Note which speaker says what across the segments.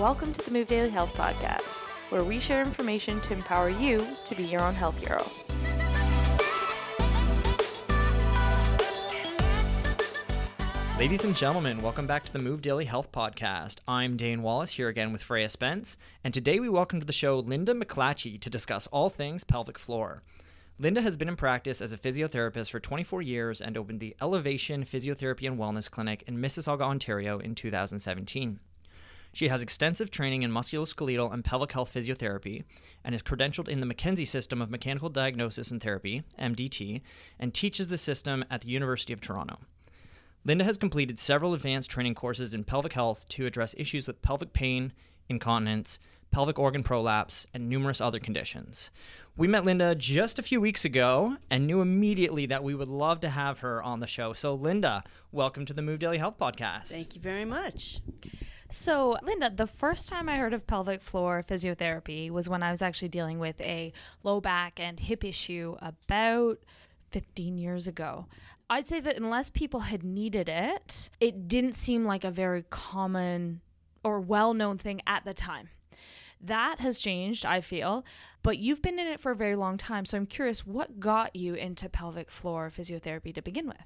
Speaker 1: Welcome to the Move Daily Health Podcast, where we share information to empower you to be your own health hero.
Speaker 2: Ladies and gentlemen, welcome back to the Move Daily Health Podcast. I'm Dane Wallace here again with Freya Spence, and today we welcome to the show Linda McClatchy to discuss all things pelvic floor. Linda has been in practice as a physiotherapist for 24 years and opened the Elevation Physiotherapy and Wellness Clinic in Mississauga, Ontario in 2017. She has extensive training in musculoskeletal and pelvic health physiotherapy and is credentialed in the McKenzie System of Mechanical Diagnosis and Therapy, MDT, and teaches the system at the University of Toronto. Linda has completed several advanced training courses in pelvic health to address issues with pelvic pain, incontinence, pelvic organ prolapse, and numerous other conditions. We met Linda just a few weeks ago and knew immediately that we would love to have her on the show. So, Linda, welcome to the Move Daily Health Podcast.
Speaker 3: Thank you very much.
Speaker 1: So, Linda, the first time I heard of pelvic floor physiotherapy was when I was actually dealing with a low back and hip issue about 15 years ago. I'd say that unless people had needed it, it didn't seem like a very common or well known thing at the time. That has changed, I feel, but you've been in it for a very long time. So I'm curious, what got you into pelvic floor physiotherapy to begin with?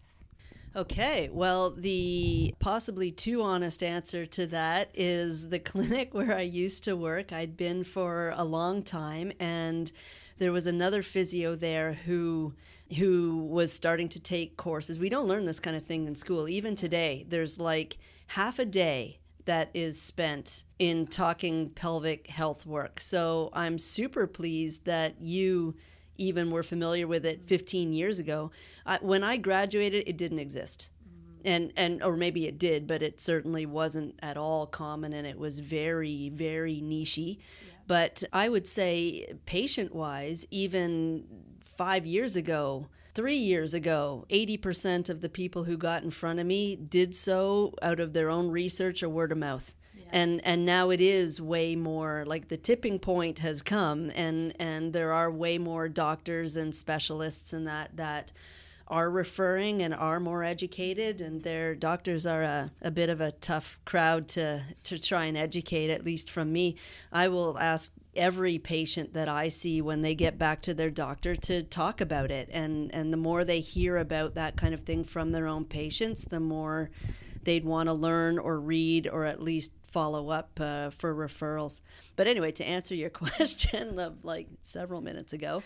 Speaker 3: Okay, well, the possibly too honest answer to that is the clinic where I used to work. I'd been for a long time, and there was another physio there who who was starting to take courses. We don't learn this kind of thing in school. Even today, there's like half a day that is spent in talking pelvic health work. So I'm super pleased that you even were familiar with it 15 years ago. I, when I graduated, it didn't exist. Mm-hmm. And, and or maybe it did, but it certainly wasn't at all common, and it was very very nichey. Yeah. But I would say, patient wise, even five years ago, three years ago, 80% of the people who got in front of me did so out of their own research or word of mouth. Yes. And and now it is way more like the tipping point has come and and there are way more doctors and specialists and that that are referring and are more educated and their doctors are a, a bit of a tough crowd to to try and educate at least from me i will ask every patient that I see when they get back to their doctor to talk about it. And, and the more they hear about that kind of thing from their own patients, the more they'd want to learn or read or at least follow up uh, for referrals. But anyway, to answer your question of like several minutes ago,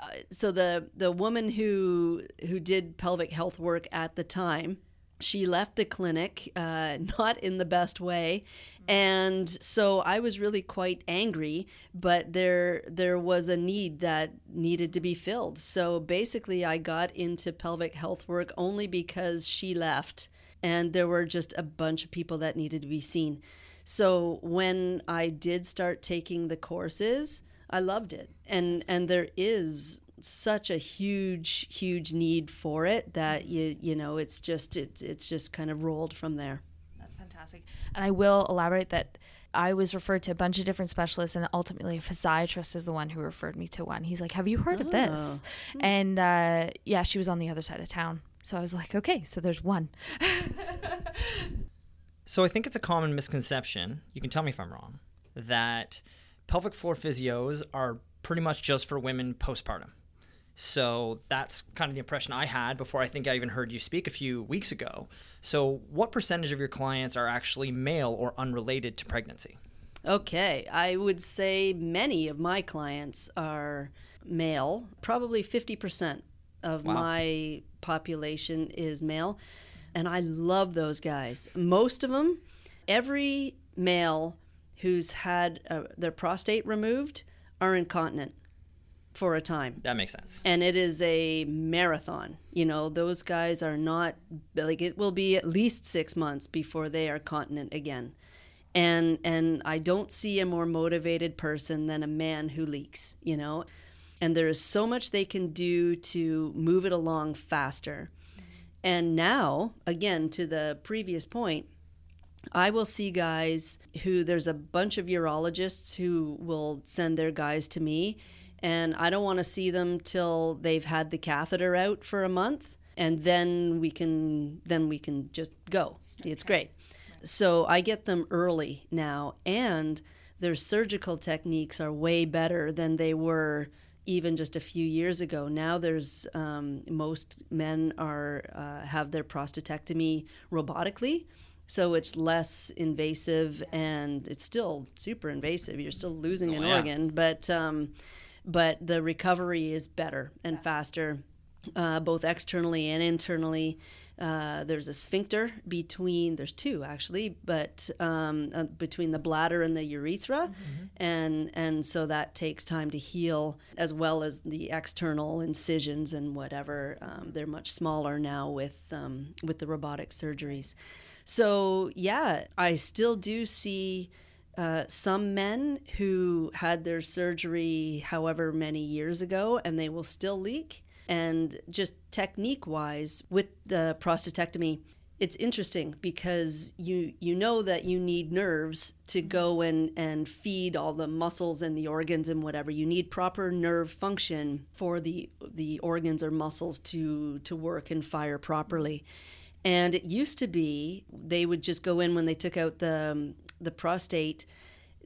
Speaker 3: uh, so the the woman who who did pelvic health work at the time she left the clinic uh, not in the best way. And so i was really quite angry but there there was a need that needed to be filled. So basically i got into pelvic health work only because she left and there were just a bunch of people that needed to be seen so when i did start taking the courses i loved it and and there is such a huge huge need for it that you you know it's just it's it's just kind of rolled from there
Speaker 1: that's fantastic and i will elaborate that I was referred to a bunch of different specialists, and ultimately, a physiatrist is the one who referred me to one. He's like, "Have you heard oh. of this?" Hmm. And uh, yeah, she was on the other side of town, so I was like, "Okay, so there's one."
Speaker 2: so I think it's a common misconception. You can tell me if I'm wrong that pelvic floor physios are pretty much just for women postpartum. So that's kind of the impression I had before I think I even heard you speak a few weeks ago. So, what percentage of your clients are actually male or unrelated to pregnancy?
Speaker 3: Okay, I would say many of my clients are male. Probably 50% of wow. my population is male. And I love those guys. Most of them, every male who's had uh, their prostate removed are incontinent for a time.
Speaker 2: That makes sense.
Speaker 3: And it is a marathon. You know, those guys are not like it will be at least 6 months before they are continent again. And and I don't see a more motivated person than a man who leaks, you know. And there is so much they can do to move it along faster. And now, again to the previous point, I will see guys who there's a bunch of urologists who will send their guys to me and I don't want to see them till they've had the catheter out for a month and then we can then we can just go. It's great. So I get them early now, and their surgical techniques are way better than they were even just a few years ago. Now there's um, most men are uh, have their prostatectomy robotically, so it's less invasive and it's still super invasive. You're still losing an
Speaker 2: yeah.
Speaker 3: organ, but um, but the recovery is better and faster, uh, both externally and internally. Uh, there's a sphincter between there's two actually but um, uh, between the bladder and the urethra. And and so that takes time to heal as well as the external incisions and whatever. Um, they're much smaller now with um, with the robotic surgeries. So yeah i still do see uh, some men who had their surgery however many years ago and they will still leak and just technique wise with the prostatectomy it's interesting because you you know that you need nerves to go and and feed all the muscles and the organs and whatever. You need proper nerve function for the the organs or muscles to to work and fire properly. And it used to be they would just go in when they took out the the prostate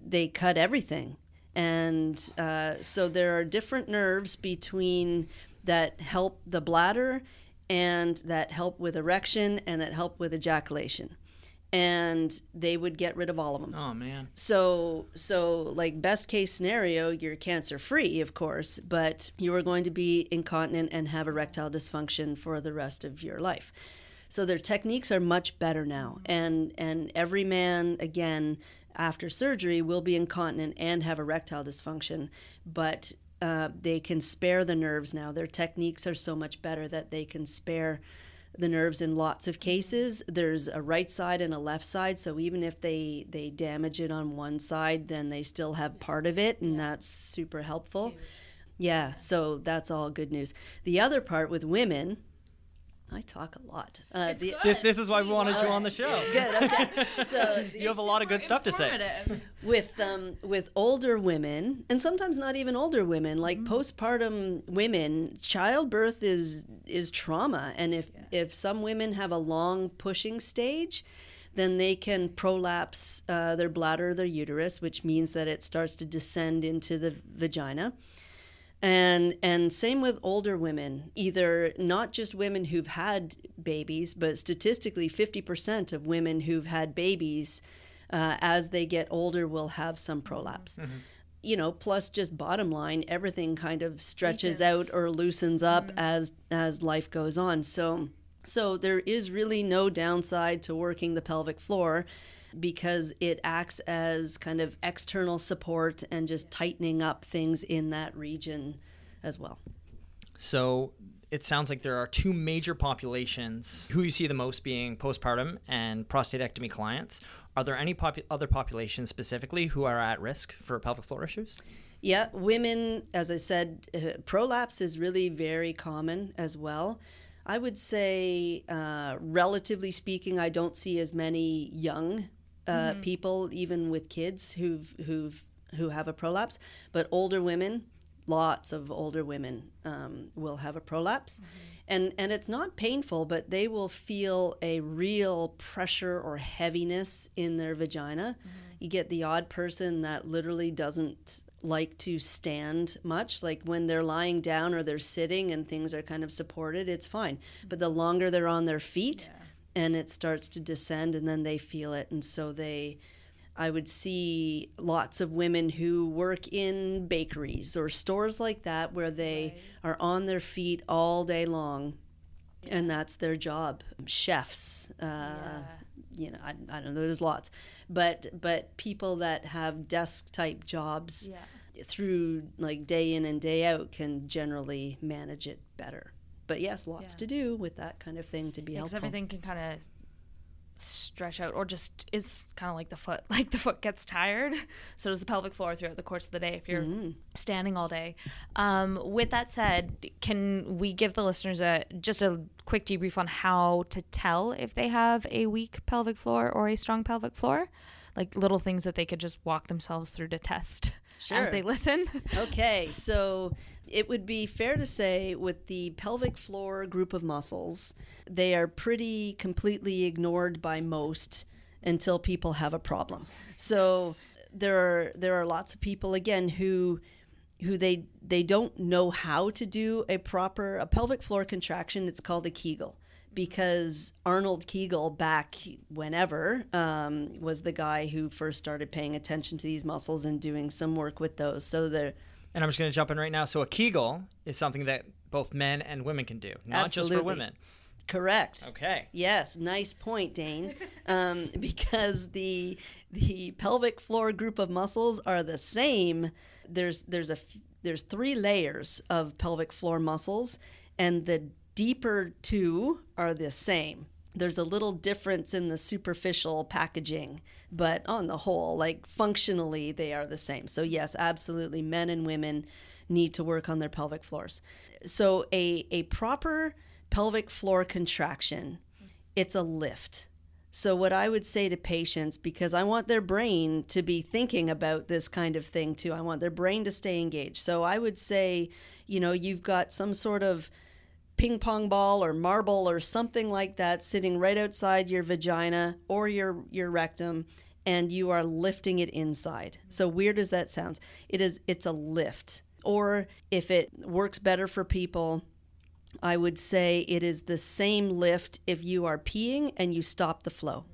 Speaker 3: they cut everything. And uh, so there are different nerves between that help the bladder and that help with erection and that help with ejaculation. And they would get rid of all of them
Speaker 2: Oh man.
Speaker 3: so so like best case scenario you're cancer free of course but you are going to be incontinent and have erectile dysfunction for the rest of your life. So their techniques are much better now. Mm-hmm. And and every man again after surgery will be incontinent and have erectile dysfunction but uh, they can spare the nerves. Now their techniques are so much better that they can spare the nerves in lots of cases. There's a right side and a left side so even if they they damage it on one side then they still have part of it and that's super helpful. Yeah so that's all good news. The other part with women i talk a lot. Uh, the,
Speaker 2: This this is why we wanted you on the show.
Speaker 3: good okay. So
Speaker 2: You have a lot of good stuff to say.
Speaker 3: With um with older women and sometimes not even older women like
Speaker 1: Mm-hmm.
Speaker 3: postpartum women childbirth is is trauma. And if if some women have a long pushing stage then they can prolapse uh, their bladder or their uterus which means that it starts to descend into the vagina and and same with older women either not just women who've had babies but statistically 50% of women who've had babies uh, as they get older will have some prolapse. You know plus just bottom line everything kind of stretches out or loosens up as as life goes on. So so there is really no downside to working the pelvic floor because it acts as kind of external support and just tightening up things in that region as well.
Speaker 2: So it sounds like there are two major populations who you see the most being postpartum and prostatectomy clients. Are there any popu- other populations specifically who are at risk for pelvic floor issues?
Speaker 3: Yeah, women, as I said, uh, prolapse is really very common as well. I would say, uh, relatively speaking, I don't see as many young uh, people, even with kids, who've who've who have a prolapse. But older women, lots of older women um, will have a prolapse, and and it's not painful, but they will feel a real pressure or heaviness in their vagina. You get the odd person that literally doesn't like to stand much. Like when they're lying down or they're sitting and things are kind of supported it's fine. But the longer they're on their feet and it starts to descend and then they feel it. And so they I would see lots of women who work in bakeries or stores like that where they are on their feet all day long and that's their job. Chefs uh, you know I, I don't know there's lots. But but people that have desk type jobs
Speaker 1: Yeah.
Speaker 3: through like day in and day out can generally manage it better but yes lots
Speaker 1: Yeah.
Speaker 3: to do with that kind of thing to be
Speaker 1: because
Speaker 3: helpful.
Speaker 1: everything can kind of stretch out or just it's kind of like the foot like the foot gets tired. So does the pelvic floor throughout the course of the day if you're standing all day. Um, with that said can we give the listeners a just a quick debrief on how to tell if they have a weak pelvic floor or a strong pelvic floor? Like little things that they could just walk themselves through to test as they listen.
Speaker 3: Okay, so it would be fair to say with the pelvic floor group of muscles, they are pretty completely ignored by most. until people have a problem. So there are there are lots of people again who who they they don't know how to do a proper a pelvic floor contraction. It's called a Kegel because Arnold Kegel back whenever um, was the guy who first started paying attention to these muscles and doing some work with those. So they're
Speaker 2: And I'm just going to jump in right now. So a Kegel is something that both men and women can do, not just for women.
Speaker 3: correct.
Speaker 2: Okay.
Speaker 3: Yes, nice point, Dane. Um, because the the pelvic floor group of muscles are the same. There's there's a f- there's three layers of pelvic floor muscles, and the deeper two are the same. There's a little difference in the superficial packaging, but on the whole, like functionally, they are the same. So yes, absolutely, men and women need to work on their pelvic floors. So a a proper pelvic floor contraction, it's a lift. So, what I would say to patients, because I want their brain to be thinking about this kind of thing too, I want their brain to stay engaged. So, I would say, you know, you've got some sort of ping pong ball or marble or something like that sitting right outside your vagina or your, your rectum, and you are lifting it inside. So, weird as that sounds, it is, it's a lift. Or if it works better for people, I would say it is the same lift if you are peeing and you stop the flow.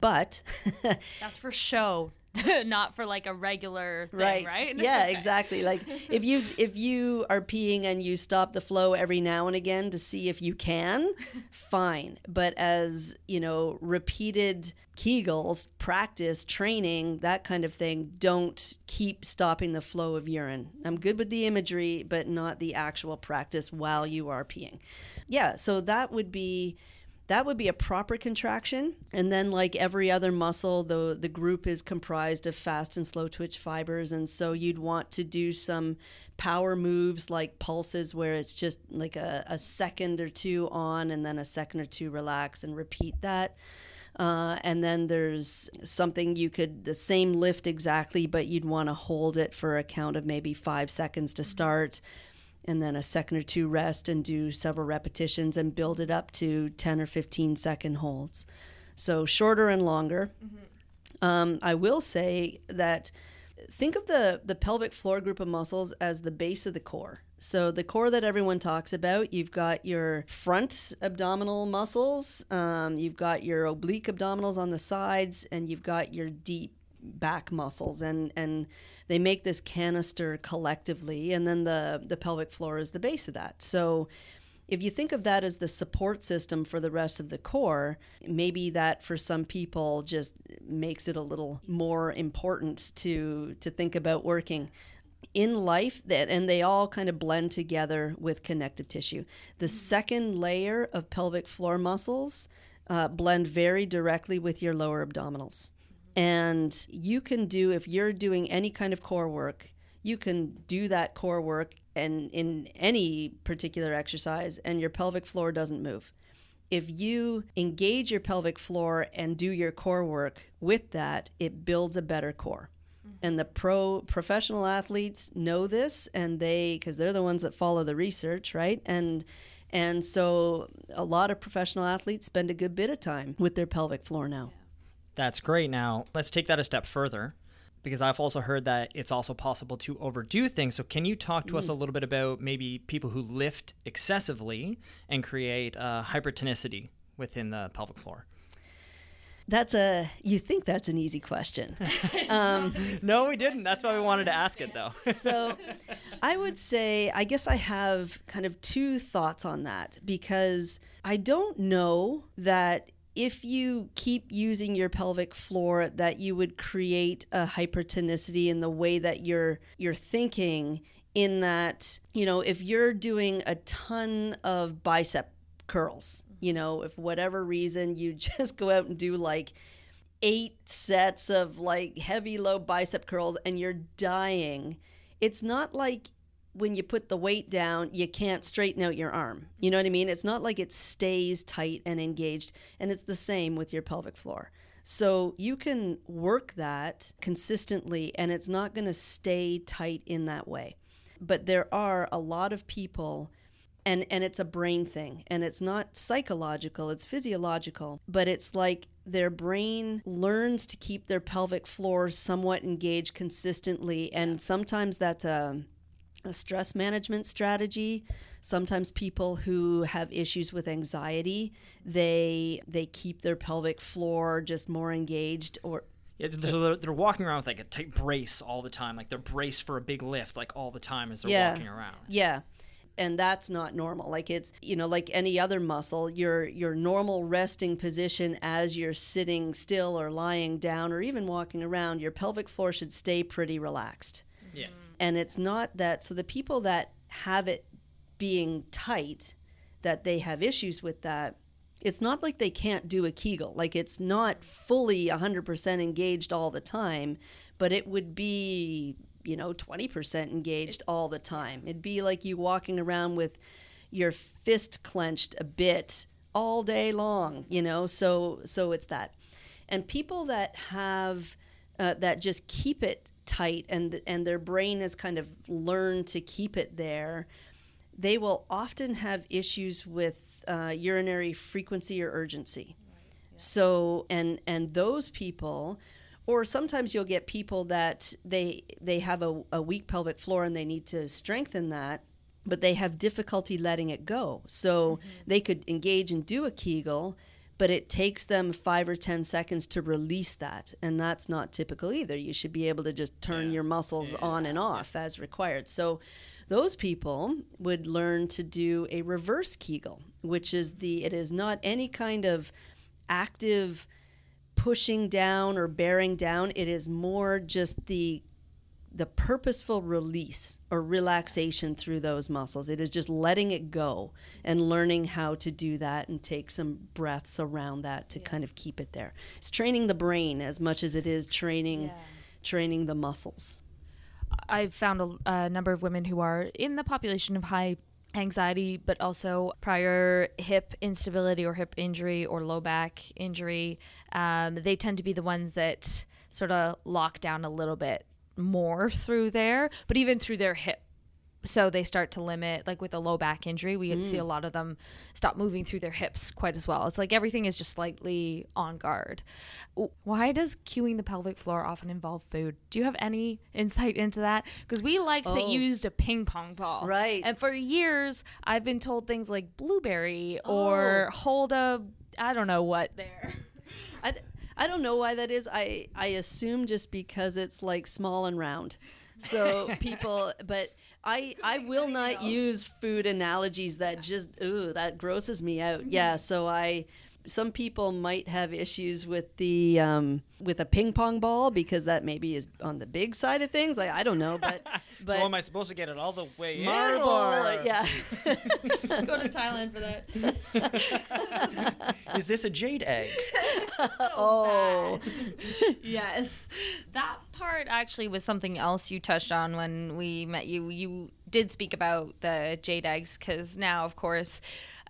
Speaker 3: But
Speaker 1: That's for show, not for like a regular thing, right?
Speaker 3: right, yeah,
Speaker 1: Okay.
Speaker 3: exactly. Like if you if you are peeing and you stop the flow every now and again to see if you can, fine. But as you know, repeated Kegels, practice, training, that kind of thing, don't keep stopping the flow of urine. I'm good with the imagery, but not the actual practice while you are peeing. Yeah, so that would be that would be a proper contraction. And then like every other muscle the the group is comprised of fast and slow twitch fibers. And so you'd want to do some power moves like pulses where it's just like a, a second or two on and then a second or two relax and repeat that. Uh, and then there's something you could the same lift exactly but you'd want to hold it for a count of maybe five seconds to start and then a second or two rest and do several repetitions and build it up to 10 or 15 second holds. So shorter and longer. Um, I will say that think of the, the pelvic floor group of muscles as the base of the core. So the core that everyone talks about, you've got your front abdominal muscles, um, you've got your oblique abdominals on the sides, and you've got your deep back muscles and and they make this canister collectively and then the the pelvic floor is the base of that. So if you think of that as the support system for the rest of the core maybe that for some people just makes it a little more important to to think about working in life that and they all kind of blend together with connective tissue. The second layer of pelvic floor muscles uh, blend very directly with your lower abdominals and you can do, if you're doing any kind of core work, you can do that core work and in any particular exercise, and your pelvic floor doesn't move. If you engage your pelvic floor and do your core work with that, it builds a better core. Mm-hmm. And the pro professional athletes know this, and they because they're the ones that follow the research, right? And and so a lot of professional athletes spend a good bit of time with their pelvic floor now.
Speaker 2: That's great. Now, let's take that a step further because I've also heard that it's also possible to overdo things. So, can you talk to us a little bit about maybe people who lift excessively and create uh, hypertonicity within the pelvic floor?
Speaker 3: That's a you think that's an easy question. Um,
Speaker 2: No, we didn't. That's why we wanted to ask it, though.
Speaker 3: so I would say I guess I have kind of two thoughts on that because I don't know that if you keep using your pelvic floor that you would create a hypertonicity in the way that you're you're thinking in that you know if you're doing a ton of bicep curls you know if whatever reason you just go out and do like eight sets of like heavy low bicep curls and you're dying it's not like when you put the weight down, you can't straighten out your arm. You know what I mean? It's not like it stays tight and engaged. And it's the same with your pelvic floor. So you can work that consistently and it's not going to stay tight in that way. But there are a lot of people and and it's a brain thing and it's not psychological it's physiological but it's like their brain learns to keep their pelvic floor somewhat engaged consistently and sometimes that's a, a stress management strategy sometimes people who have issues with anxiety they they keep their pelvic floor just more engaged or
Speaker 2: Yeah, so they're, they're walking around with like a tight brace all the time, like they're braced for a big lift, like all the time as they're
Speaker 3: Yeah.
Speaker 2: walking around.
Speaker 3: Yeah. And that's not normal. Like it's, you know, like any other muscle, your your normal resting position as you're sitting still or lying down or even walking around, your pelvic floor should stay pretty relaxed.
Speaker 2: Yeah.
Speaker 3: And it's not that so the people that have it being tight that they have issues with that it's not like they can't do a kegel. Like it's not fully 100% engaged all the time but it would be you know 20% engaged all the time. It'd be like you walking around with your fist clenched a bit all day long you know? So so it's that. And people that have uh, that just keep it tight and and their brain has kind of learned to keep it there they will often have issues with uh, urinary frequency or urgency. So and and those people, or sometimes you'll get people that they they have a, a weak pelvic floor and they need to strengthen that, but they have difficulty letting it go. So they could engage and do a Kegel. But it takes them five or 10 seconds to release that. And that's not typical either. You should be able to just turn
Speaker 2: Yeah.
Speaker 3: your muscles on and off as required. So those people would learn to do a reverse Kegel, which is the it is not any kind of active pushing down or bearing down. It is more just the the purposeful release or relaxation through those muscles. It is just letting it go and learning how to do that and take some breaths around that to kind of keep it there. It's training the brain as much as it is training training the muscles.
Speaker 1: I've found a, a number of women who are in the population of high anxiety, but also prior hip instability or hip injury or low back injury. Um, they tend to be the ones that sort of lock down a little bit more through there, but even through their hip. So they start to limit, like with a low back injury, we mm. see a lot of them stop moving through their hips quite as well. It's like everything is just slightly on guard. Why does cueing the pelvic floor often involve food? Do you have any insight into that? Because we liked that
Speaker 3: Oh.
Speaker 1: you used a ping pong ball.
Speaker 3: Right.
Speaker 1: And for years, I've been told things like blueberry oh. or hold a, I don't know what there.
Speaker 3: I, don't know why that is. I, I assume just because it's like small and round. So people, but I I will not use food analogies that just ooh that grosses me out. Yeah, so I some people might have issues with the um, with a ping pong ball because that maybe is on the big side of things. Like I don't know, but but
Speaker 2: so am I supposed to get it all the way
Speaker 3: marble,
Speaker 2: in? or-
Speaker 3: yeah.
Speaker 1: Go to Thailand for that.
Speaker 2: Is this a jade egg?
Speaker 3: oh,
Speaker 1: yes. That part actually was something else you touched on when we met you. You did speak about the jade eggs because now, of course,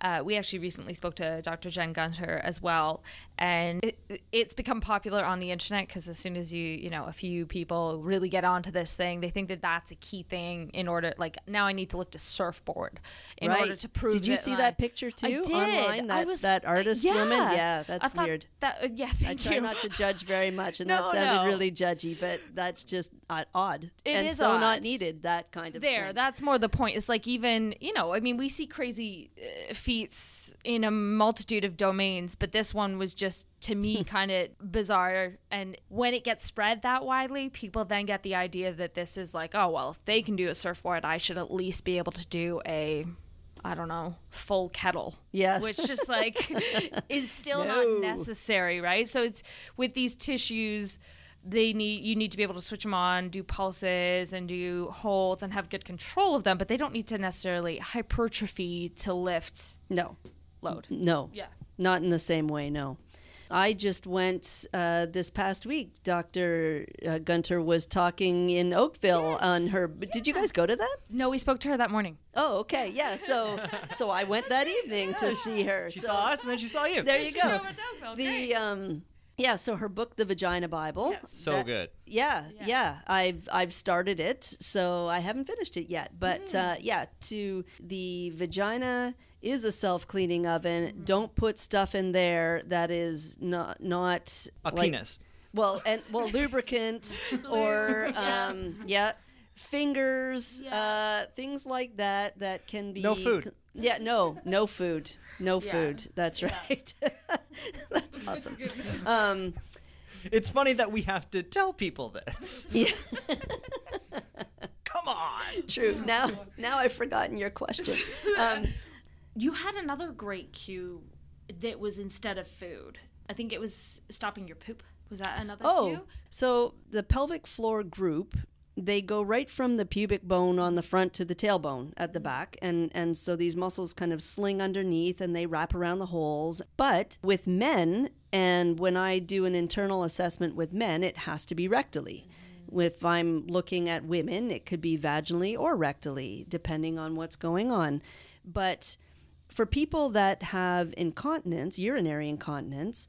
Speaker 1: uh, we actually recently spoke to Dr. Jen Gunter as well, and it, it's become popular on the internet because as soon as you, you know, a few people really get onto this thing, they think that that's a key thing in order. Like now, I need to lift a surfboard in
Speaker 3: right.
Speaker 1: order to prove. It.
Speaker 3: Did you
Speaker 1: that
Speaker 3: see that picture too I
Speaker 1: did.
Speaker 3: online?
Speaker 1: I
Speaker 3: That
Speaker 1: was-
Speaker 3: that artist woman.
Speaker 1: yeah.
Speaker 3: Yeah, that's
Speaker 1: I
Speaker 3: weird.
Speaker 1: That, uh, yeah,
Speaker 3: I
Speaker 1: thank
Speaker 3: try
Speaker 1: you.
Speaker 3: not to judge very much, and
Speaker 1: No,
Speaker 3: that sounded
Speaker 1: no.
Speaker 3: really judgy, but that's just uh, odd
Speaker 1: It
Speaker 3: and
Speaker 1: is
Speaker 3: so not needed. That kind of
Speaker 1: there
Speaker 3: strength.
Speaker 1: that's more the point it's like even you know i mean we see crazy uh, feats in a multitude of domains but this one was just to me kind of bizarre and when it gets spread that widely people then get the idea that this is like oh well if they can do a surfboard i should at least be able to do a I don't know, full kettle.
Speaker 3: Yes.
Speaker 1: Which just like is still
Speaker 3: No.
Speaker 1: not necessary, right? So it's with these tissues they need you need to be able to switch them on, do pulses and do holds and have good control of them, but they don't need to necessarily hypertrophy to lift
Speaker 3: no,
Speaker 1: load.
Speaker 3: no,
Speaker 1: Yeah.
Speaker 3: not in the same way. No. I just went uh, this past week. Dr. Uh, Gunter was talking in Oakville on her. Did you guys go to that?
Speaker 1: No, we spoke to her that morning.
Speaker 3: Oh, okay, yeah. So, so I went that evening to see her.
Speaker 2: She
Speaker 3: so
Speaker 2: saw us and then she saw you.
Speaker 3: there you go.
Speaker 1: drove her to Oakville.
Speaker 3: The um, Yeah, so her book, The Vagina Bible.
Speaker 1: Yes.
Speaker 2: So
Speaker 3: that-
Speaker 2: good.
Speaker 3: Yeah, yeah, I've I've started it, so I haven't finished it yet. But uh, yeah, to the vagina is a self cleaning oven. Don't put stuff in there that is not not
Speaker 2: A
Speaker 3: like-
Speaker 2: penis.
Speaker 3: Well, and well, lubricant or um, yeah, fingers, uh, things like that that can be
Speaker 2: No food.
Speaker 3: Yeah, no, no food, no food. That's right. That's awesome. Um,
Speaker 2: It's funny that we have to tell people this.
Speaker 3: yeah.
Speaker 2: Come on.
Speaker 3: True. Now, now I've forgotten your question. Um,
Speaker 1: You had another great cue that was instead of food. I think it was stopping your poop. Was that another
Speaker 3: oh,
Speaker 1: cue?
Speaker 3: so the pelvic floor group, they go right from the pubic bone on the front to the tailbone at the mm-hmm. back, and and so these muscles kind of sling underneath and they wrap around the holes. But with men, and when I do an internal assessment with men, it has to be rectally. Mm-hmm. If I'm looking at women, it could be vaginally or rectally, depending on what's going on. But for people that have incontinence, urinary incontinence,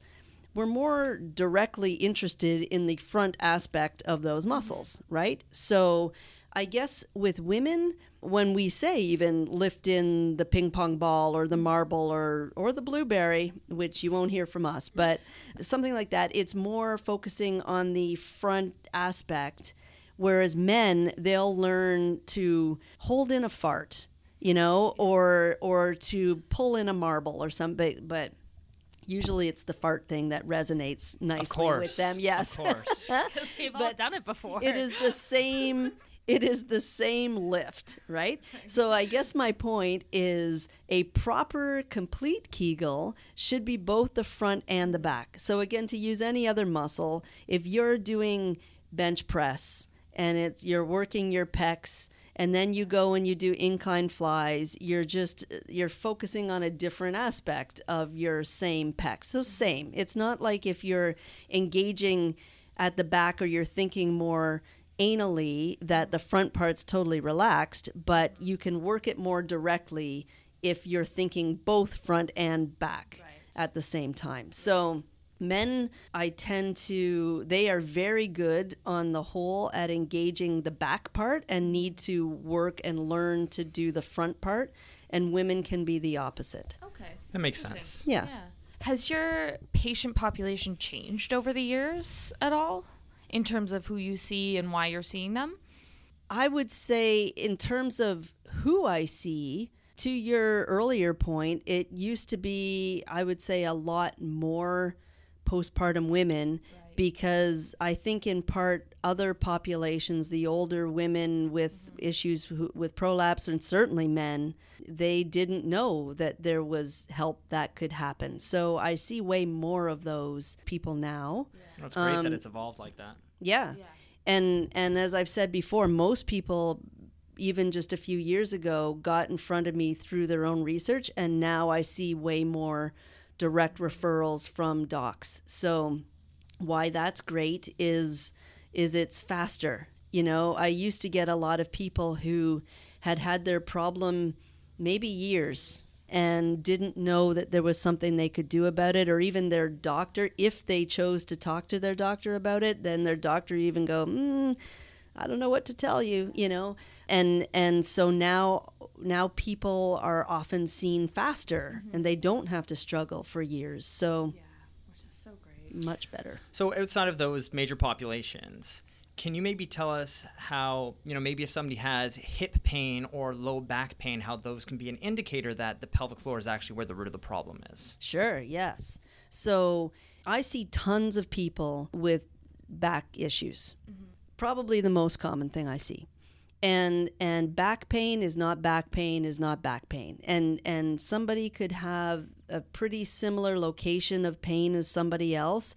Speaker 3: we're more directly interested in the front aspect of those mm-hmm. muscles, right? So I guess with women, when we say even lift in the ping pong ball or the mm-hmm. marble or or the blueberry, which you won't hear from us, mm-hmm. but something like that, it's more focusing on the front aspect. Whereas men, they'll learn to hold in a fart, you know, or or to pull in a marble or something. But usually it's the fart thing that resonates nicely
Speaker 2: Of course.
Speaker 3: with them. Yes,
Speaker 2: Of course.
Speaker 1: Because they've all
Speaker 3: But
Speaker 1: done it before.
Speaker 3: it is the same it is the same lift right so i guess my point is a proper complete kegel should be both the front and the back so again to use any other muscle if you're doing bench press and it's you're working your pecs and then you go and you do incline flies you're just you're focusing on a different aspect of your same pecs. So same. It's not like if you're engaging at the back or you're thinking more anally that the front part's totally relaxed but you can work it more directly if you're thinking both front and back at the same time. So men i tend to they are very good on the whole at engaging the back part and need to work and learn to do the front part and women can be the opposite
Speaker 1: okay.
Speaker 2: That makes sense.
Speaker 3: yeah
Speaker 1: Yeah. Has your patient population changed over the years at all in terms of who you see and why you're seeing them?
Speaker 3: I would say, in terms of who I see, to your earlier point, it used to be, I would say, a lot more postpartum women because I think, in part, other populations, the older women with issues who- with prolapse, and certainly men, they didn't know that there was help that could happen. So I see way more of those people now.
Speaker 2: That's great
Speaker 3: Um,
Speaker 2: that it's evolved like that.
Speaker 3: Yeah. And and as I've said before, most people even just a few years ago got in front of me through their own research and now I see way more direct referrals from docs. So why that's great is is it's faster. You know, I used to get a lot of people who had had their problem maybe years and didn't know that there was something they could do about it or even their doctor if they chose to talk to their doctor about it then their doctor even go mm, i don't know what to tell you you know and and so now now people are often seen faster mm-hmm. and they don't have to struggle for years so
Speaker 1: Which is so great.
Speaker 3: much better
Speaker 2: So outside of those major populations, can you maybe tell us how, you know, maybe if somebody has hip pain or low back pain, how those can be an indicator that the pelvic floor is actually where the root of the problem is?
Speaker 3: Sure, yes. So I see tons of people with back issues. Mm-hmm. Probably the most common thing I see. And and back pain is not back pain is not back pain. And and somebody could have a pretty similar location of pain as somebody else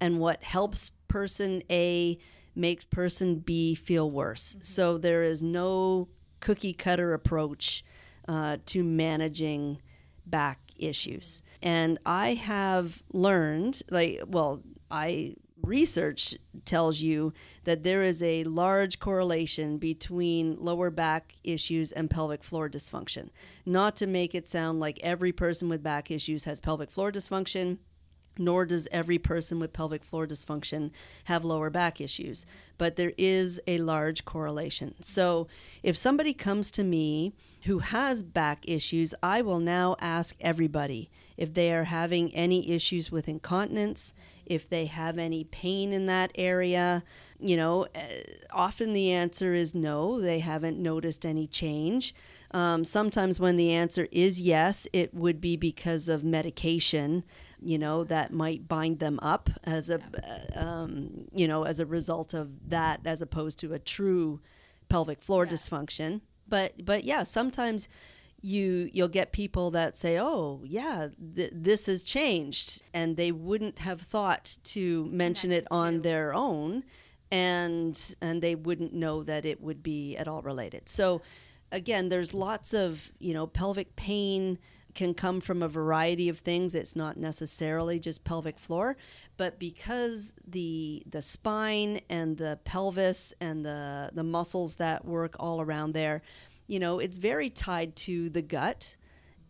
Speaker 3: and what helps person A makes person B feel worse. So there is no cookie cutter approach uh, to managing back issues. And I have learned, like, well, I research tells you that there is a large correlation between lower back issues and pelvic floor dysfunction. Not to make it sound like every person with back issues has pelvic floor dysfunction. Nor does every person with pelvic floor dysfunction have lower back issues. But there is a large correlation. So if somebody comes to me who has back issues, I will now ask everybody if they are having any issues with incontinence, if they have any pain in that area. You know, eh, often the answer is no, they haven't noticed any change. Um, sometimes when the answer is yes, it would be because of medication you know that might bind them up as a uh, um, you know as a result of that as opposed to a true pelvic floor yeah. dysfunction. But but yeah sometimes you you'll get people that say oh yeah th- this has changed and they wouldn't have thought to mention it on their own and and they wouldn't know that it would be at all related. So again there's lots of you know pelvic pain can come from a variety of things. It's not necessarily just pelvic floor, but because the the spine and the pelvis and the the muscles that work all around there, you know, it's very tied to the gut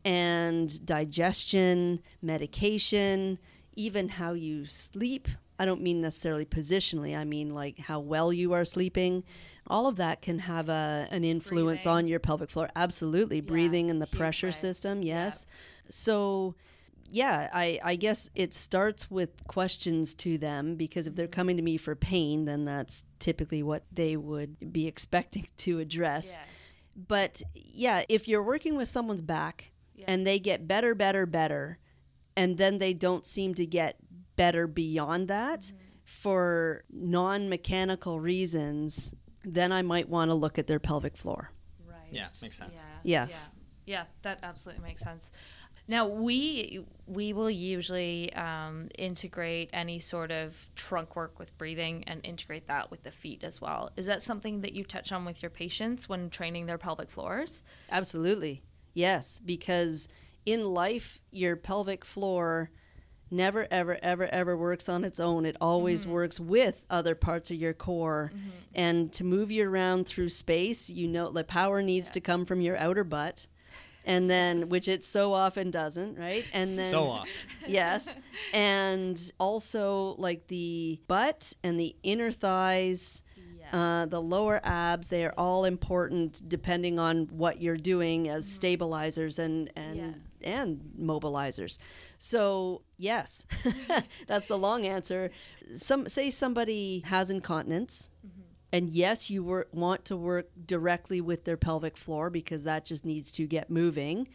Speaker 3: and digestion, medication, even how you sleep. I don't mean necessarily positionally, I mean like how well you are sleeping all of that can have a, an influence breathing. on your pelvic floor. Absolutely. Yeah, breathing and the pressure way. system. Yes. So, yeah, I, I guess it starts with questions to them because if they're mm-hmm. coming to me for pain, then that's typically what they would be expecting to address. Yeah. But yeah, if you're working with someone's back yeah. and they get better, better, better, and then they don't seem to get better beyond that mm-hmm. for non mechanical reasons, then I might want to look at their pelvic floor.
Speaker 2: Right. Yeah, makes sense.
Speaker 1: Yeah. Yeah. Yeah, yeah that absolutely makes sense. Now we we will usually um, integrate any sort of trunk work with breathing and integrate that with the feet as well. Is that something that you touch on with your patients when training their pelvic floors?
Speaker 3: Absolutely, yes. Because in life, your pelvic floor never ever ever ever works on its own it always mm-hmm. works with other parts of your core mm-hmm. and to move you around through space you know the power needs yeah. to come from your outer butt and then yes. which it so often doesn't right and then
Speaker 2: so often
Speaker 3: yes and also like the butt and the inner thighs uh, the lower abs they are all important depending on what you're doing as mm-hmm. stabilizers and and yeah. and mobilizers so yes, that's the long answer. Some say somebody has incontinence. Mm-hmm. And yes, you wor- want to work directly with their pelvic floor because that just needs to get moving.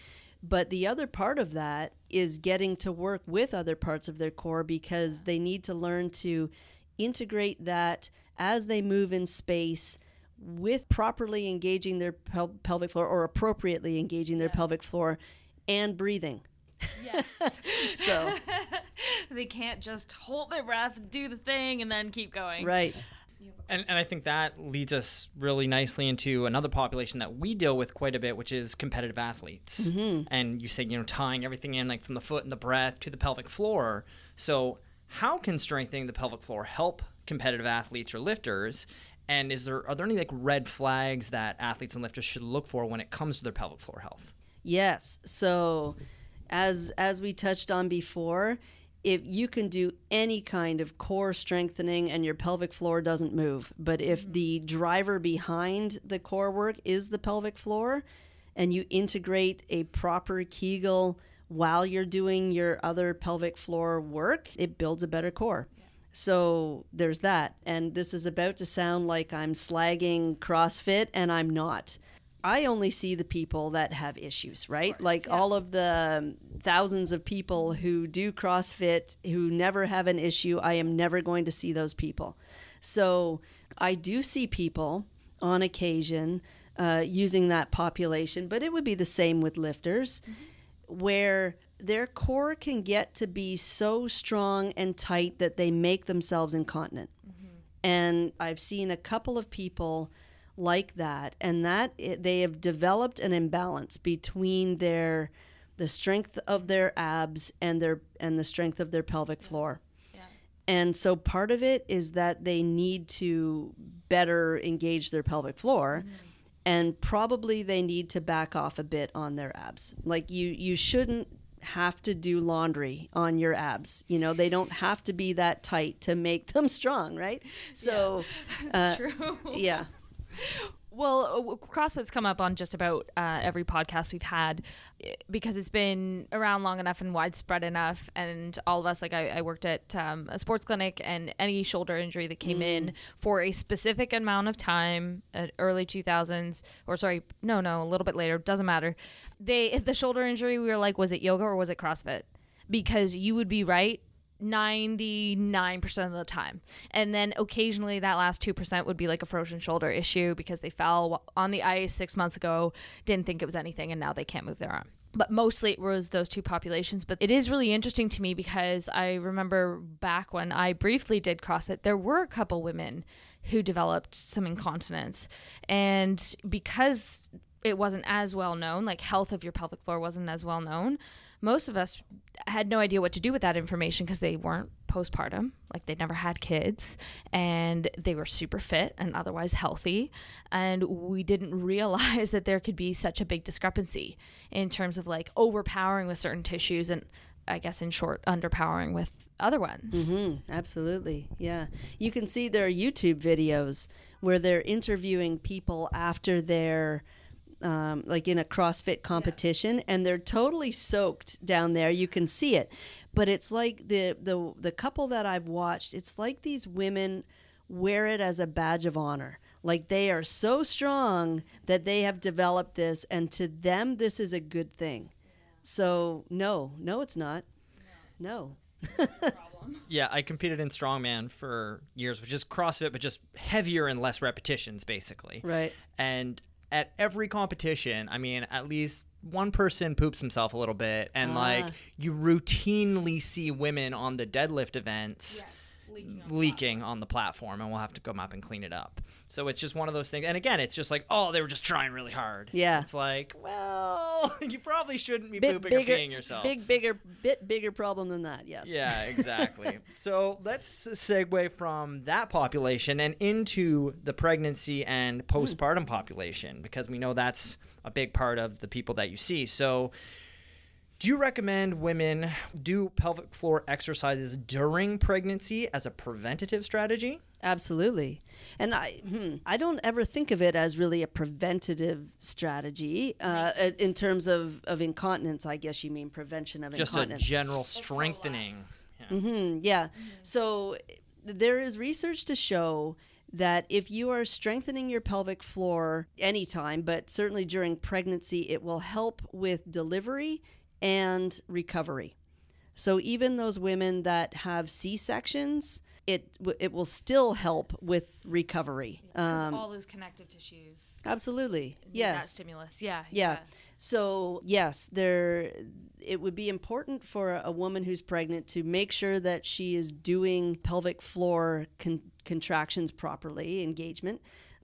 Speaker 3: But the other part of that is getting to work with other parts of their core because they need to learn to integrate that as they move in space with properly engaging their pel- pelvic floor or appropriately engaging their yeah. pelvic floor and breathing.
Speaker 1: Yes. so they can't just hold their breath, do the thing, and then keep going.
Speaker 3: Right.
Speaker 2: And, and I think that leads us really nicely into another population that we deal with quite a bit, which is competitive athletes. Mm-hmm. And you say, you know, tying everything in, like from the foot and the breath to the pelvic floor. So, how can strengthening the pelvic floor help competitive athletes or lifters? And is there are there any like red flags that athletes and lifters should look for when it comes to their pelvic floor health?
Speaker 3: Yes. So as as we touched on before, if you can do any kind of core strengthening and your pelvic floor doesn't move, but if mm-hmm. the driver behind the core work is the pelvic floor and you integrate a proper Kegel while you're doing your other pelvic floor work, it builds a better core. So there's that. And this is about to sound like I'm slagging CrossFit, and I'm not. I only see the people that have issues, right? Course, like yeah. all of the thousands of people who do CrossFit who never have an issue, I am never going to see those people. So I do see people on occasion uh, using that population, but it would be the same with lifters, mm-hmm. where their core can get to be so strong and tight that they make themselves incontinent. Mm-hmm. And I've seen a couple of people like that and that it, they have developed an imbalance between their the strength of their abs and their and the strength of their pelvic floor yeah. and so part of it is that they need to better engage their pelvic floor mm-hmm. and probably they need to back off a bit on their abs like you you shouldn't have to do laundry on your abs. You know, they don't have to be that tight to make them strong, right? So, uh,
Speaker 1: True.
Speaker 3: yeah.
Speaker 1: Well, uh, CrossFit's come up on just about uh, every podcast we've had eh, because it's been around long enough and widespread enough. And all of us, like I, I worked at um, a sports clinic, and any shoulder injury that came in for a specific amount of time, uh, early 2000s, or sorry, no, no, a little bit later, doesn't matter. They, the shoulder injury, we were like, was it yoga or was it CrossFit? Because you would be right 99% of the time. And then occasionally that last 2% would be like a frozen shoulder issue because they fell on the ice six months ago, didn't think it was anything, and now they can't move their arm. But mostly it was those two populations. But it is really interesting to me because I remember back when I briefly did CrossFit, there were a couple women who developed some incontinence. And because it wasn't as well known, like health of your pelvic floor wasn't as well known, most of us had no idea what to do with that information because they weren't postpartum, like they'd never had kids, and they were super fit and otherwise healthy. And we didn't realize that there could be such a big discrepancy in terms of like overpowering with certain tissues and I guess in short, underpowering with other ones.
Speaker 3: Mm, absolutely. Yeah. You can see their YouTube videos where they're interviewing people after their um, like in a CrossFit competition, and they're totally soaked down there. You can see it, but it's like the the the couple that I've watched. It's like these women wear it as a badge of honor. Like they are so strong that they have developed this, and to them, this is a good thing. So no, no, it's not. No.
Speaker 2: Yeah, I competed in strongman for years, which is CrossFit, but just heavier and less repetitions, basically.
Speaker 3: Right.
Speaker 2: And at every competition, I mean, at least one person poops himself a little bit, and like
Speaker 3: Ah.
Speaker 2: you routinely see women on the deadlift events leaking on the platform, and we'll have to come up and clean it up. So it's just one of those things. And again, it's just like, oh, they were just trying really hard.
Speaker 3: Yeah.
Speaker 2: It's like, well, you probably shouldn't be
Speaker 3: Bit
Speaker 2: pooping
Speaker 3: bigger,
Speaker 2: or peeing yourself.
Speaker 3: big, bigger, bit bigger problem than that. Yes.
Speaker 2: Yeah, exactly. so let's segue from that population and into the pregnancy and hmm. postpartum population because we know that's a big part of the people that you see. So, do you recommend women do pelvic floor exercises during pregnancy as a preventative strategy?
Speaker 3: Absolutely. And I, hmm, I don't ever think of it as really a preventative strategy uh, in terms of, of incontinence. I guess you mean prevention of
Speaker 2: Just a
Speaker 3: incontinence.
Speaker 2: general strengthening. Yeah.
Speaker 3: Mhm, yeah. So there is research to show that if you are strengthening your pelvic floor anytime, but certainly during pregnancy, it will help with delivery and recovery. So even those women that have C sections, it it will still help with recovery. Um,
Speaker 1: all those connective tissues.
Speaker 3: absolutely, yes.
Speaker 1: That stimulus. Yeah.
Speaker 3: Yeah. So yes, there it would be important for a woman who's pregnant to make sure that she is doing pelvic floor con- contractions properly, engagement.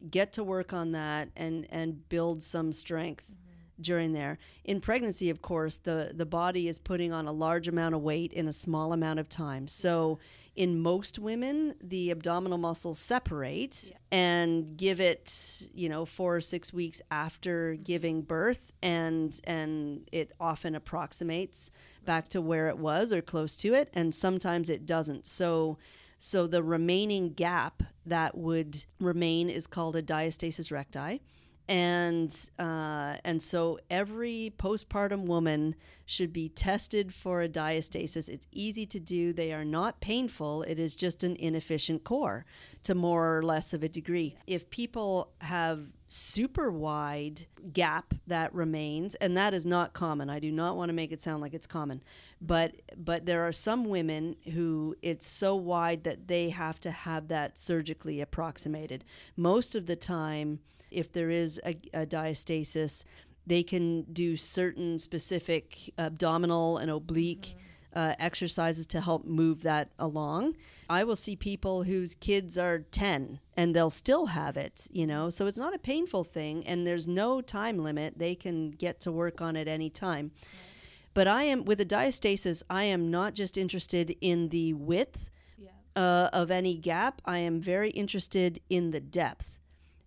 Speaker 3: Get to work on that and and build some strength during there. In pregnancy, of course, the the body is putting on a large amount of weight in a small amount of time. So in most women, the abdominal muscles separate and give it, you know, four or six weeks after mm-hmm. giving birth, and and it often approximates back to where it was or close to it, and sometimes it doesn't. So. So the remaining gap that would remain is called a diastasis recti, and uh, and so every postpartum woman should be tested for a diastasis. It's easy to do; they are not painful. It is just an inefficient core, to more or less of a degree. If people have super wide gap that remains, and that is not common. I do not want to make it sound like it's common, but but there are some women who it's so wide that they have to have that surgically approximated. Most of the time if there is a, a diastasis, they can do certain specific abdominal and oblique uh, exercises to help move that along. I will see people whose kids are 10 and they'll still have it, you know, so it's not a painful thing and there's no time limit. They can get to work on it any time. But I am, with a diastasis, I am not just interested in the width uh, of any gap, I am very interested in the depth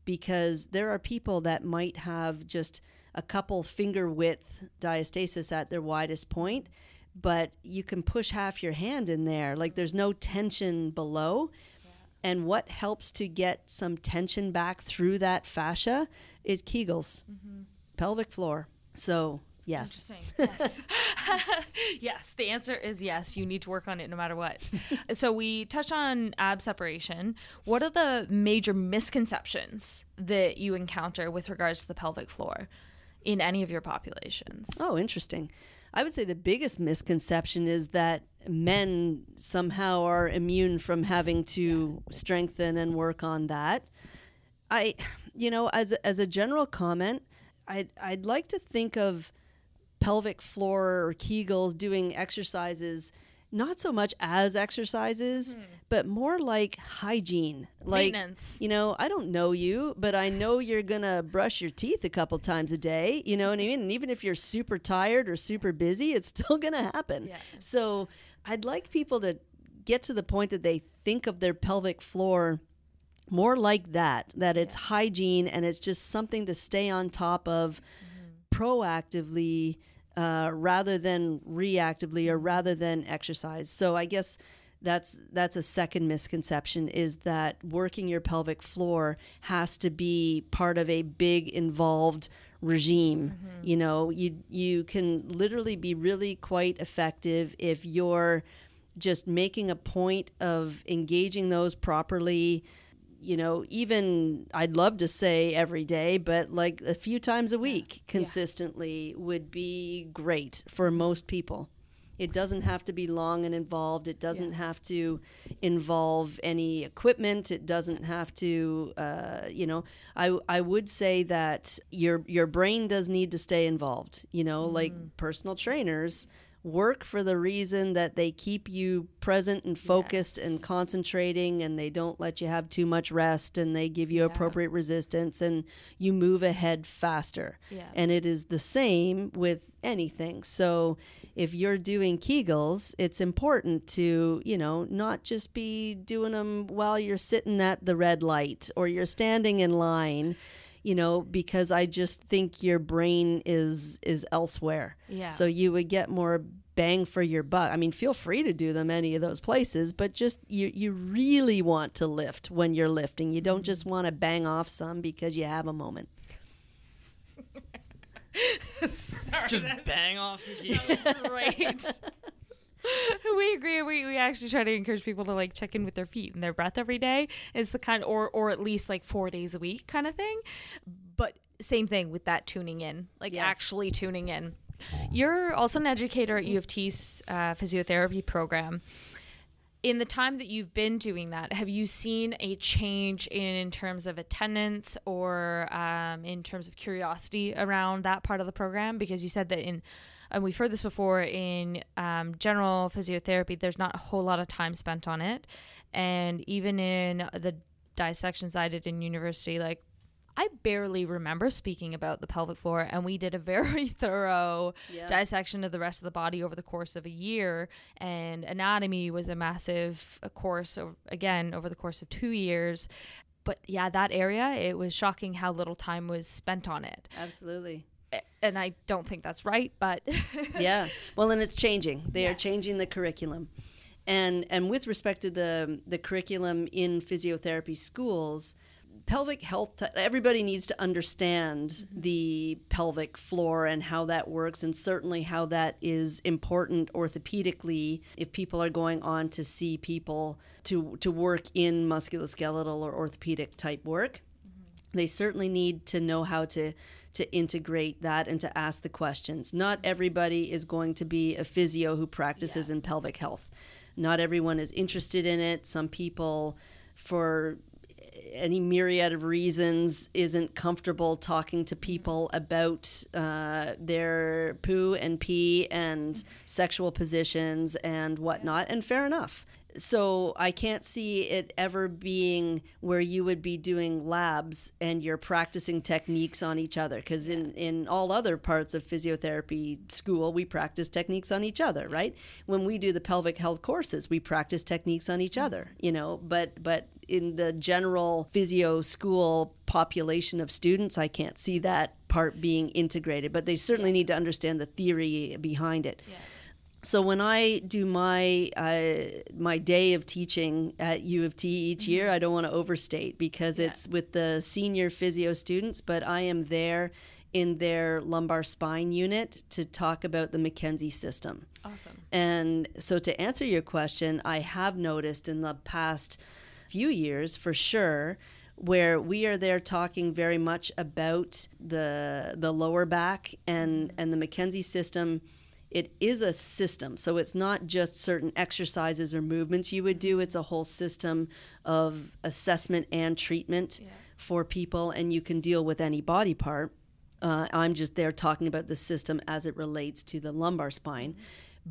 Speaker 3: because there are people that might have just a couple finger width diastasis at their widest point, but you can push half your hand in there. Like there's no tension below. And what helps to get some tension back through that fascia is Kegels, mm-hmm. pelvic floor. So, yes.
Speaker 1: Interesting. Yes. yes. The answer is yes. You need to work on it no matter what. so we touched on ab separation. What are the major misconceptions that you encounter with regards to the pelvic floor in any of your populations?
Speaker 3: Oh, interesting. I would say the biggest misconception is that men somehow are immune from having to strengthen and work on that. I, you know, as a, as a general comment, I'd I'd like to think of pelvic floor or Kegels doing exercises not so much as exercises, hmm. but more like hygiene. Like you know, I don't know you, but I know you're gonna brush your teeth a couple times a day. You know what I mean? And even if you're super tired or super busy, it's still gonna happen.
Speaker 1: Yeah.
Speaker 3: So I'd like people to get to the point that they think of their pelvic floor more like that, that it's hygiene and it's just something to stay on top of proactively uh, rather than reactively or rather than exercise. So I guess that's that's a second misconception is that working your pelvic floor has to be part of a big involved regime. You know, you you can literally be really quite effective if you're just making a point of engaging those properly you know, even I'd love to say every day, but like a few times a week consistently would be great for most people. It doesn't have to be long and involved. It doesn't have to involve any equipment. It doesn't have to, uh, you know. I I would say that your your brain does need to stay involved. You know, like personal trainers work for the reason that they keep you present and focused and concentrating and they don't let you have too much rest and they give you appropriate resistance and you move ahead faster.
Speaker 1: Yeah.
Speaker 3: And it is the same with anything. So if you're doing Kegels, it's important to, you know, not just be doing them while you're sitting at the red light or you're standing in line you know because i just think your brain is is elsewhere
Speaker 1: Yeah.
Speaker 3: so you would get more bang for your buck i mean feel free to do them any of those places but just you you really want to lift when you're lifting you don't mm-hmm. just want to bang off some because you have a moment
Speaker 1: Sorry,
Speaker 2: Just bang off some keys.
Speaker 1: That's great. we agree. We, we actually try to encourage people to like check in with their feet and their breath every day. It's the kind, or or at least like four days a week kind of thing. But same thing with that tuning in, like
Speaker 3: Yeah.
Speaker 1: actually tuning in. You're also an educator at U of T's uh, physiotherapy program. In the time that you've been doing that, have you seen a change in, in terms of attendance or um, in terms of curiosity around that part of the program? Because you said that in, and we've heard this before, in um, general physiotherapy, there's not a whole lot of time spent on it. And even in the dissections I did in university, like I barely remember speaking about the pelvic floor, and we did a very thorough
Speaker 3: Yeah.
Speaker 1: dissection of the rest of the body over the course of a year. And anatomy was a massive course, again, over the course of two years. But yeah, that area, it was shocking how little time was spent on it.
Speaker 3: absolutely
Speaker 1: And I don't think that's right, but
Speaker 3: yeah. Well, and it's changing. They are changing the curriculum, and and with respect to the the curriculum in physiotherapy schools, pelvic health. T- everybody needs to understand mm-hmm. the pelvic floor and how that works, and certainly how that is important orthopedically if people are going on to see people to to work in musculoskeletal or orthopedic type work mm-hmm. they certainly need to know how to to integrate that and to ask the questions. Not everybody is going to be a physio who practices in pelvic health. Not everyone is interested in it. Some people for any myriad of reasons isn't comfortable talking to people about uh, their poo and pee and sexual positions and whatnot, and fair enough. So I can't see it ever being where you would be doing labs and you're practicing techniques on each other. Because in, in all other parts of physiotherapy school, we practice techniques on each other, right? When we do the pelvic health courses, we practice techniques on each mm-hmm. other, you know. But but in the general physio school population of students, I can't see that part being integrated, but they certainly need to understand the theory behind it.
Speaker 1: Yeah.
Speaker 3: So when I do my uh, my day of teaching at U of T each year, I don't want to overstate because
Speaker 1: Mm-hmm. Yeah.
Speaker 3: it's with the senior physio students, but I am there in their lumbar spine unit to talk about the McKenzie system.
Speaker 1: Awesome.
Speaker 3: And so, to answer your question, I have noticed in the past few years for sure where we are there talking very much about the the lower back and and the McKenzie system it is a system. So it's not just certain exercises or movements you would do. It's a whole system of assessment and treatment for people and you can deal with any body part. Uh, I'm just there talking about the system as it relates to the lumbar spine.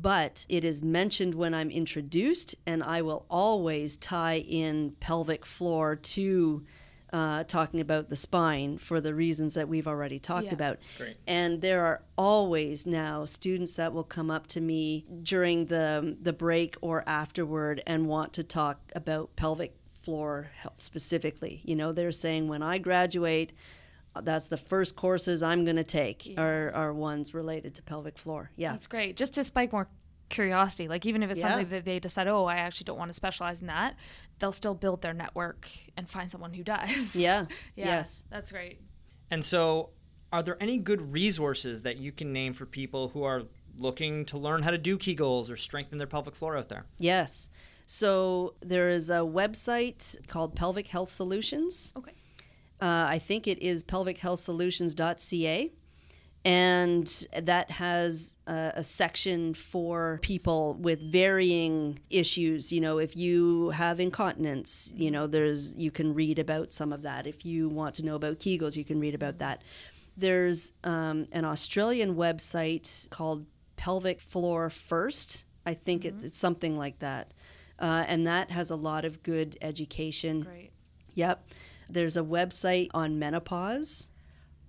Speaker 3: But it is mentioned when I'm introduced, and I will always tie in pelvic floor to uh, talking about the spine for the reasons that we've already talked
Speaker 1: Yeah.
Speaker 3: about.
Speaker 2: Great.
Speaker 3: And there are always now students that will come up to me during the the break or afterward and want to talk about pelvic floor health specifically. You know, they're saying when I graduate, that's the first courses I'm going to take are, are ones related to pelvic floor. Yeah.
Speaker 1: That's great. Just to spike more curiosity. Like even if it's
Speaker 3: Yeah.
Speaker 1: something that they decide, oh, I actually don't want to specialize in that, they'll still build their network and find someone who does.
Speaker 3: Yeah.
Speaker 1: yeah.
Speaker 3: Yes.
Speaker 1: That's great.
Speaker 2: And so, are there any good resources that you can name for people who are looking to learn how to do Kegels or strengthen their pelvic floor out there?
Speaker 3: Yes. So there is a website called Pelvic Health Solutions.
Speaker 1: Okay.
Speaker 3: Uh, I think it is pelvichealthsolutions.ca. And that has a, a section for people with varying issues. You know, if you have incontinence, you know, there's you can read about some of that. If you want to know about Kegels, you can read about that. There's um, an Australian website called Pelvic Floor First. I think it's, it's something like that. Uh, and that has a lot of good education.
Speaker 1: Great.
Speaker 3: Yep. There's a website on menopause.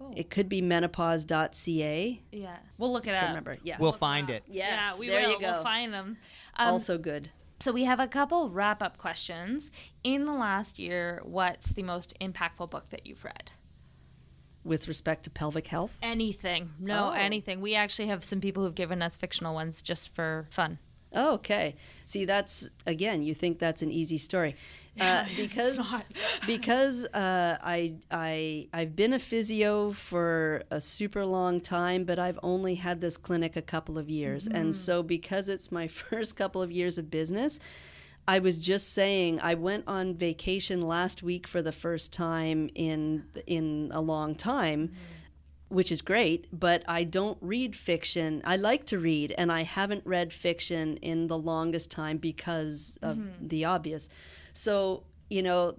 Speaker 1: Oh.
Speaker 3: It could be menopause.ca.
Speaker 1: Yeah. We'll look it
Speaker 3: Can't
Speaker 1: up.
Speaker 3: remember. Yeah.
Speaker 2: We'll find it.
Speaker 3: yes.
Speaker 1: yeah, we
Speaker 3: there
Speaker 1: will.
Speaker 3: you go.
Speaker 1: We'll find them. Um,
Speaker 3: also good.
Speaker 1: so we have a couple wrap up questions. In the last year, what's the most impactful book that you've read?
Speaker 3: With respect to pelvic health.
Speaker 1: Anything. No,
Speaker 3: Oh.
Speaker 1: anything. We actually have some people who've given us fictional ones just for fun.
Speaker 3: Oh, okay. See, that's again. You think that's an easy story, uh, because because uh, I I I've been a physio for a super long time, but I've only had this clinic a couple of years, and so because it's my first couple of years of business. I was just saying I went on vacation last week for the first time in in a long time which is great, but I don't read fiction. I like to read, and I haven't read fiction in the longest time because of the obvious. So, you know,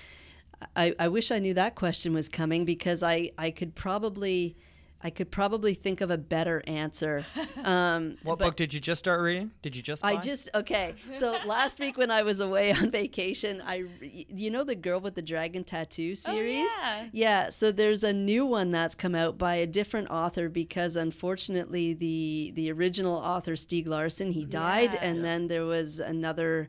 Speaker 3: I, I wish I knew that question was coming because I, I could probably I could probably think of a better answer. Um,
Speaker 2: What book did you just start reading? Did you just?
Speaker 3: I just okay. So last week when I was away on vacation, I you know the girl with the dragon tattoo series.
Speaker 1: Oh, yeah.
Speaker 3: Yeah. So there's a new one that's come out by a different author because unfortunately the the original author Stieg Larsson he died,
Speaker 1: Yeah.
Speaker 3: and then there was another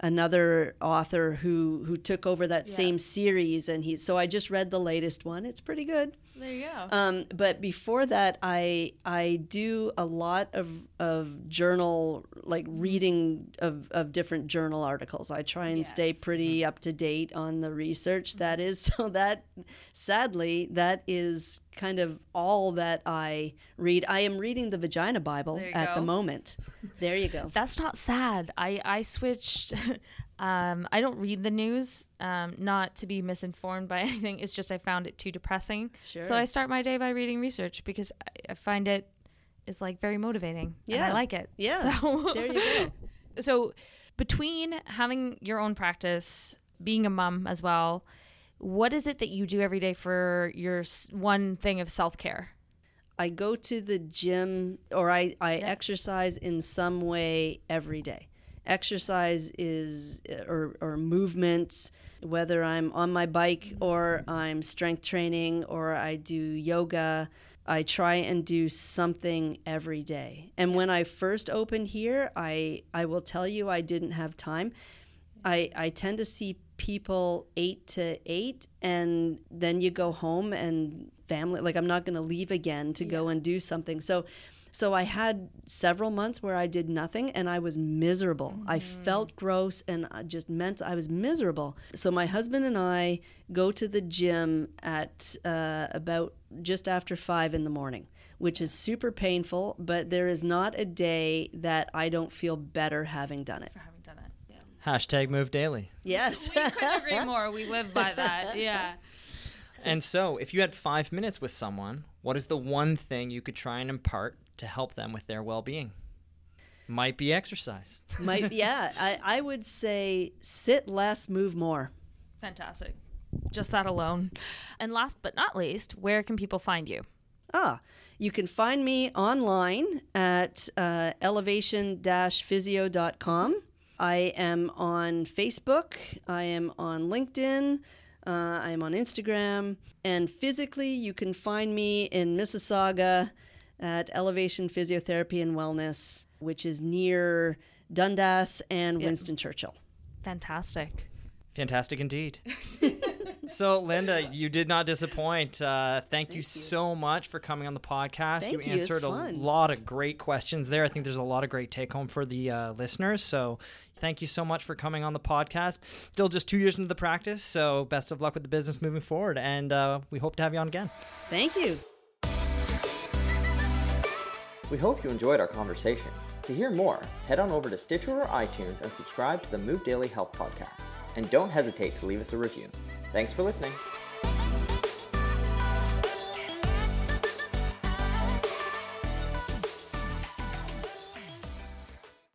Speaker 3: another author who who took over that
Speaker 1: Yeah.
Speaker 3: same series and he so I just read the latest one it's pretty good
Speaker 1: There you go.
Speaker 3: um, but before that, I I do a lot of of journal like mm-hmm. reading of, of different journal articles. I try and stay
Speaker 1: Yes.
Speaker 3: pretty mm-hmm. up to date on the research mm-hmm. that is. So that sadly, that is kind of all that I read. I am reading the Vagina Bible at the moment. There you go.
Speaker 1: That's not sad. I I switched. um, I don't read the news. Um, not to be misinformed by anything. It's just I found it too depressing.
Speaker 3: Sure.
Speaker 1: So I start my day by reading research because I, I find it is like very motivating. and I like it.
Speaker 3: Yeah.
Speaker 1: So
Speaker 3: There you go.
Speaker 1: so between having your own practice, being a mom as well, what is it that you do every day for your one thing of self care?
Speaker 3: I go to the gym or I, I exercise in some way every day. Exercise is uh, or, or movement, whether I'm on my bike or I'm strength training or I do yoga. I try and do something every day. And when I first opened here, I I will tell you I didn't have time. I, I tend to see people eight to eight, and then you go home and family. Like I'm not going to leave again to go and do something. So. So I had several months where I did nothing and I was miserable. I felt gross and I just meant I was miserable. So my husband and I go to the gym at uh, about just after five in the morning, which is super painful, but there is not a day that I don't feel better having done it.
Speaker 1: For having done it. Yeah.
Speaker 2: Hashtag move daily.
Speaker 3: Yes.
Speaker 1: We couldn't agree more. We live by that. Yeah.
Speaker 2: And so, if you had five minutes with someone, what is the one thing you could try and impart to help them with their well being? Might be exercise.
Speaker 3: Might yeah, I, I would say sit less, move more.
Speaker 1: Fantastic. Just that alone. And last but not least, where can people find you?
Speaker 3: Ah, you can find me online at uh, elevation physio.com. I am on Facebook. I am on LinkedIn. Uh, I am on Instagram. And physically, you can find me in Mississauga at Elevation Physiotherapy and Wellness, which is near Dundas and Winston Churchill.
Speaker 1: Fantastic.
Speaker 2: Fantastic indeed. so, Linda, you did not disappoint. Uh, thank, you, so much for coming on the podcast.
Speaker 3: Thank
Speaker 2: you
Speaker 3: you.
Speaker 2: Answered a lot of great questions there. I think there's a lot of great take home for the uh, listeners. So, thank you so much for coming on the podcast. Still just two years into the practice. So, best of luck with the business moving forward. And uh, we hope to have you on again.
Speaker 3: Thank you.
Speaker 4: We hope you enjoyed our conversation. To hear more, head on over to Stitcher or iTunes and subscribe to the Move Daily Health Podcast. And don't hesitate to leave us a review. Thanks for listening.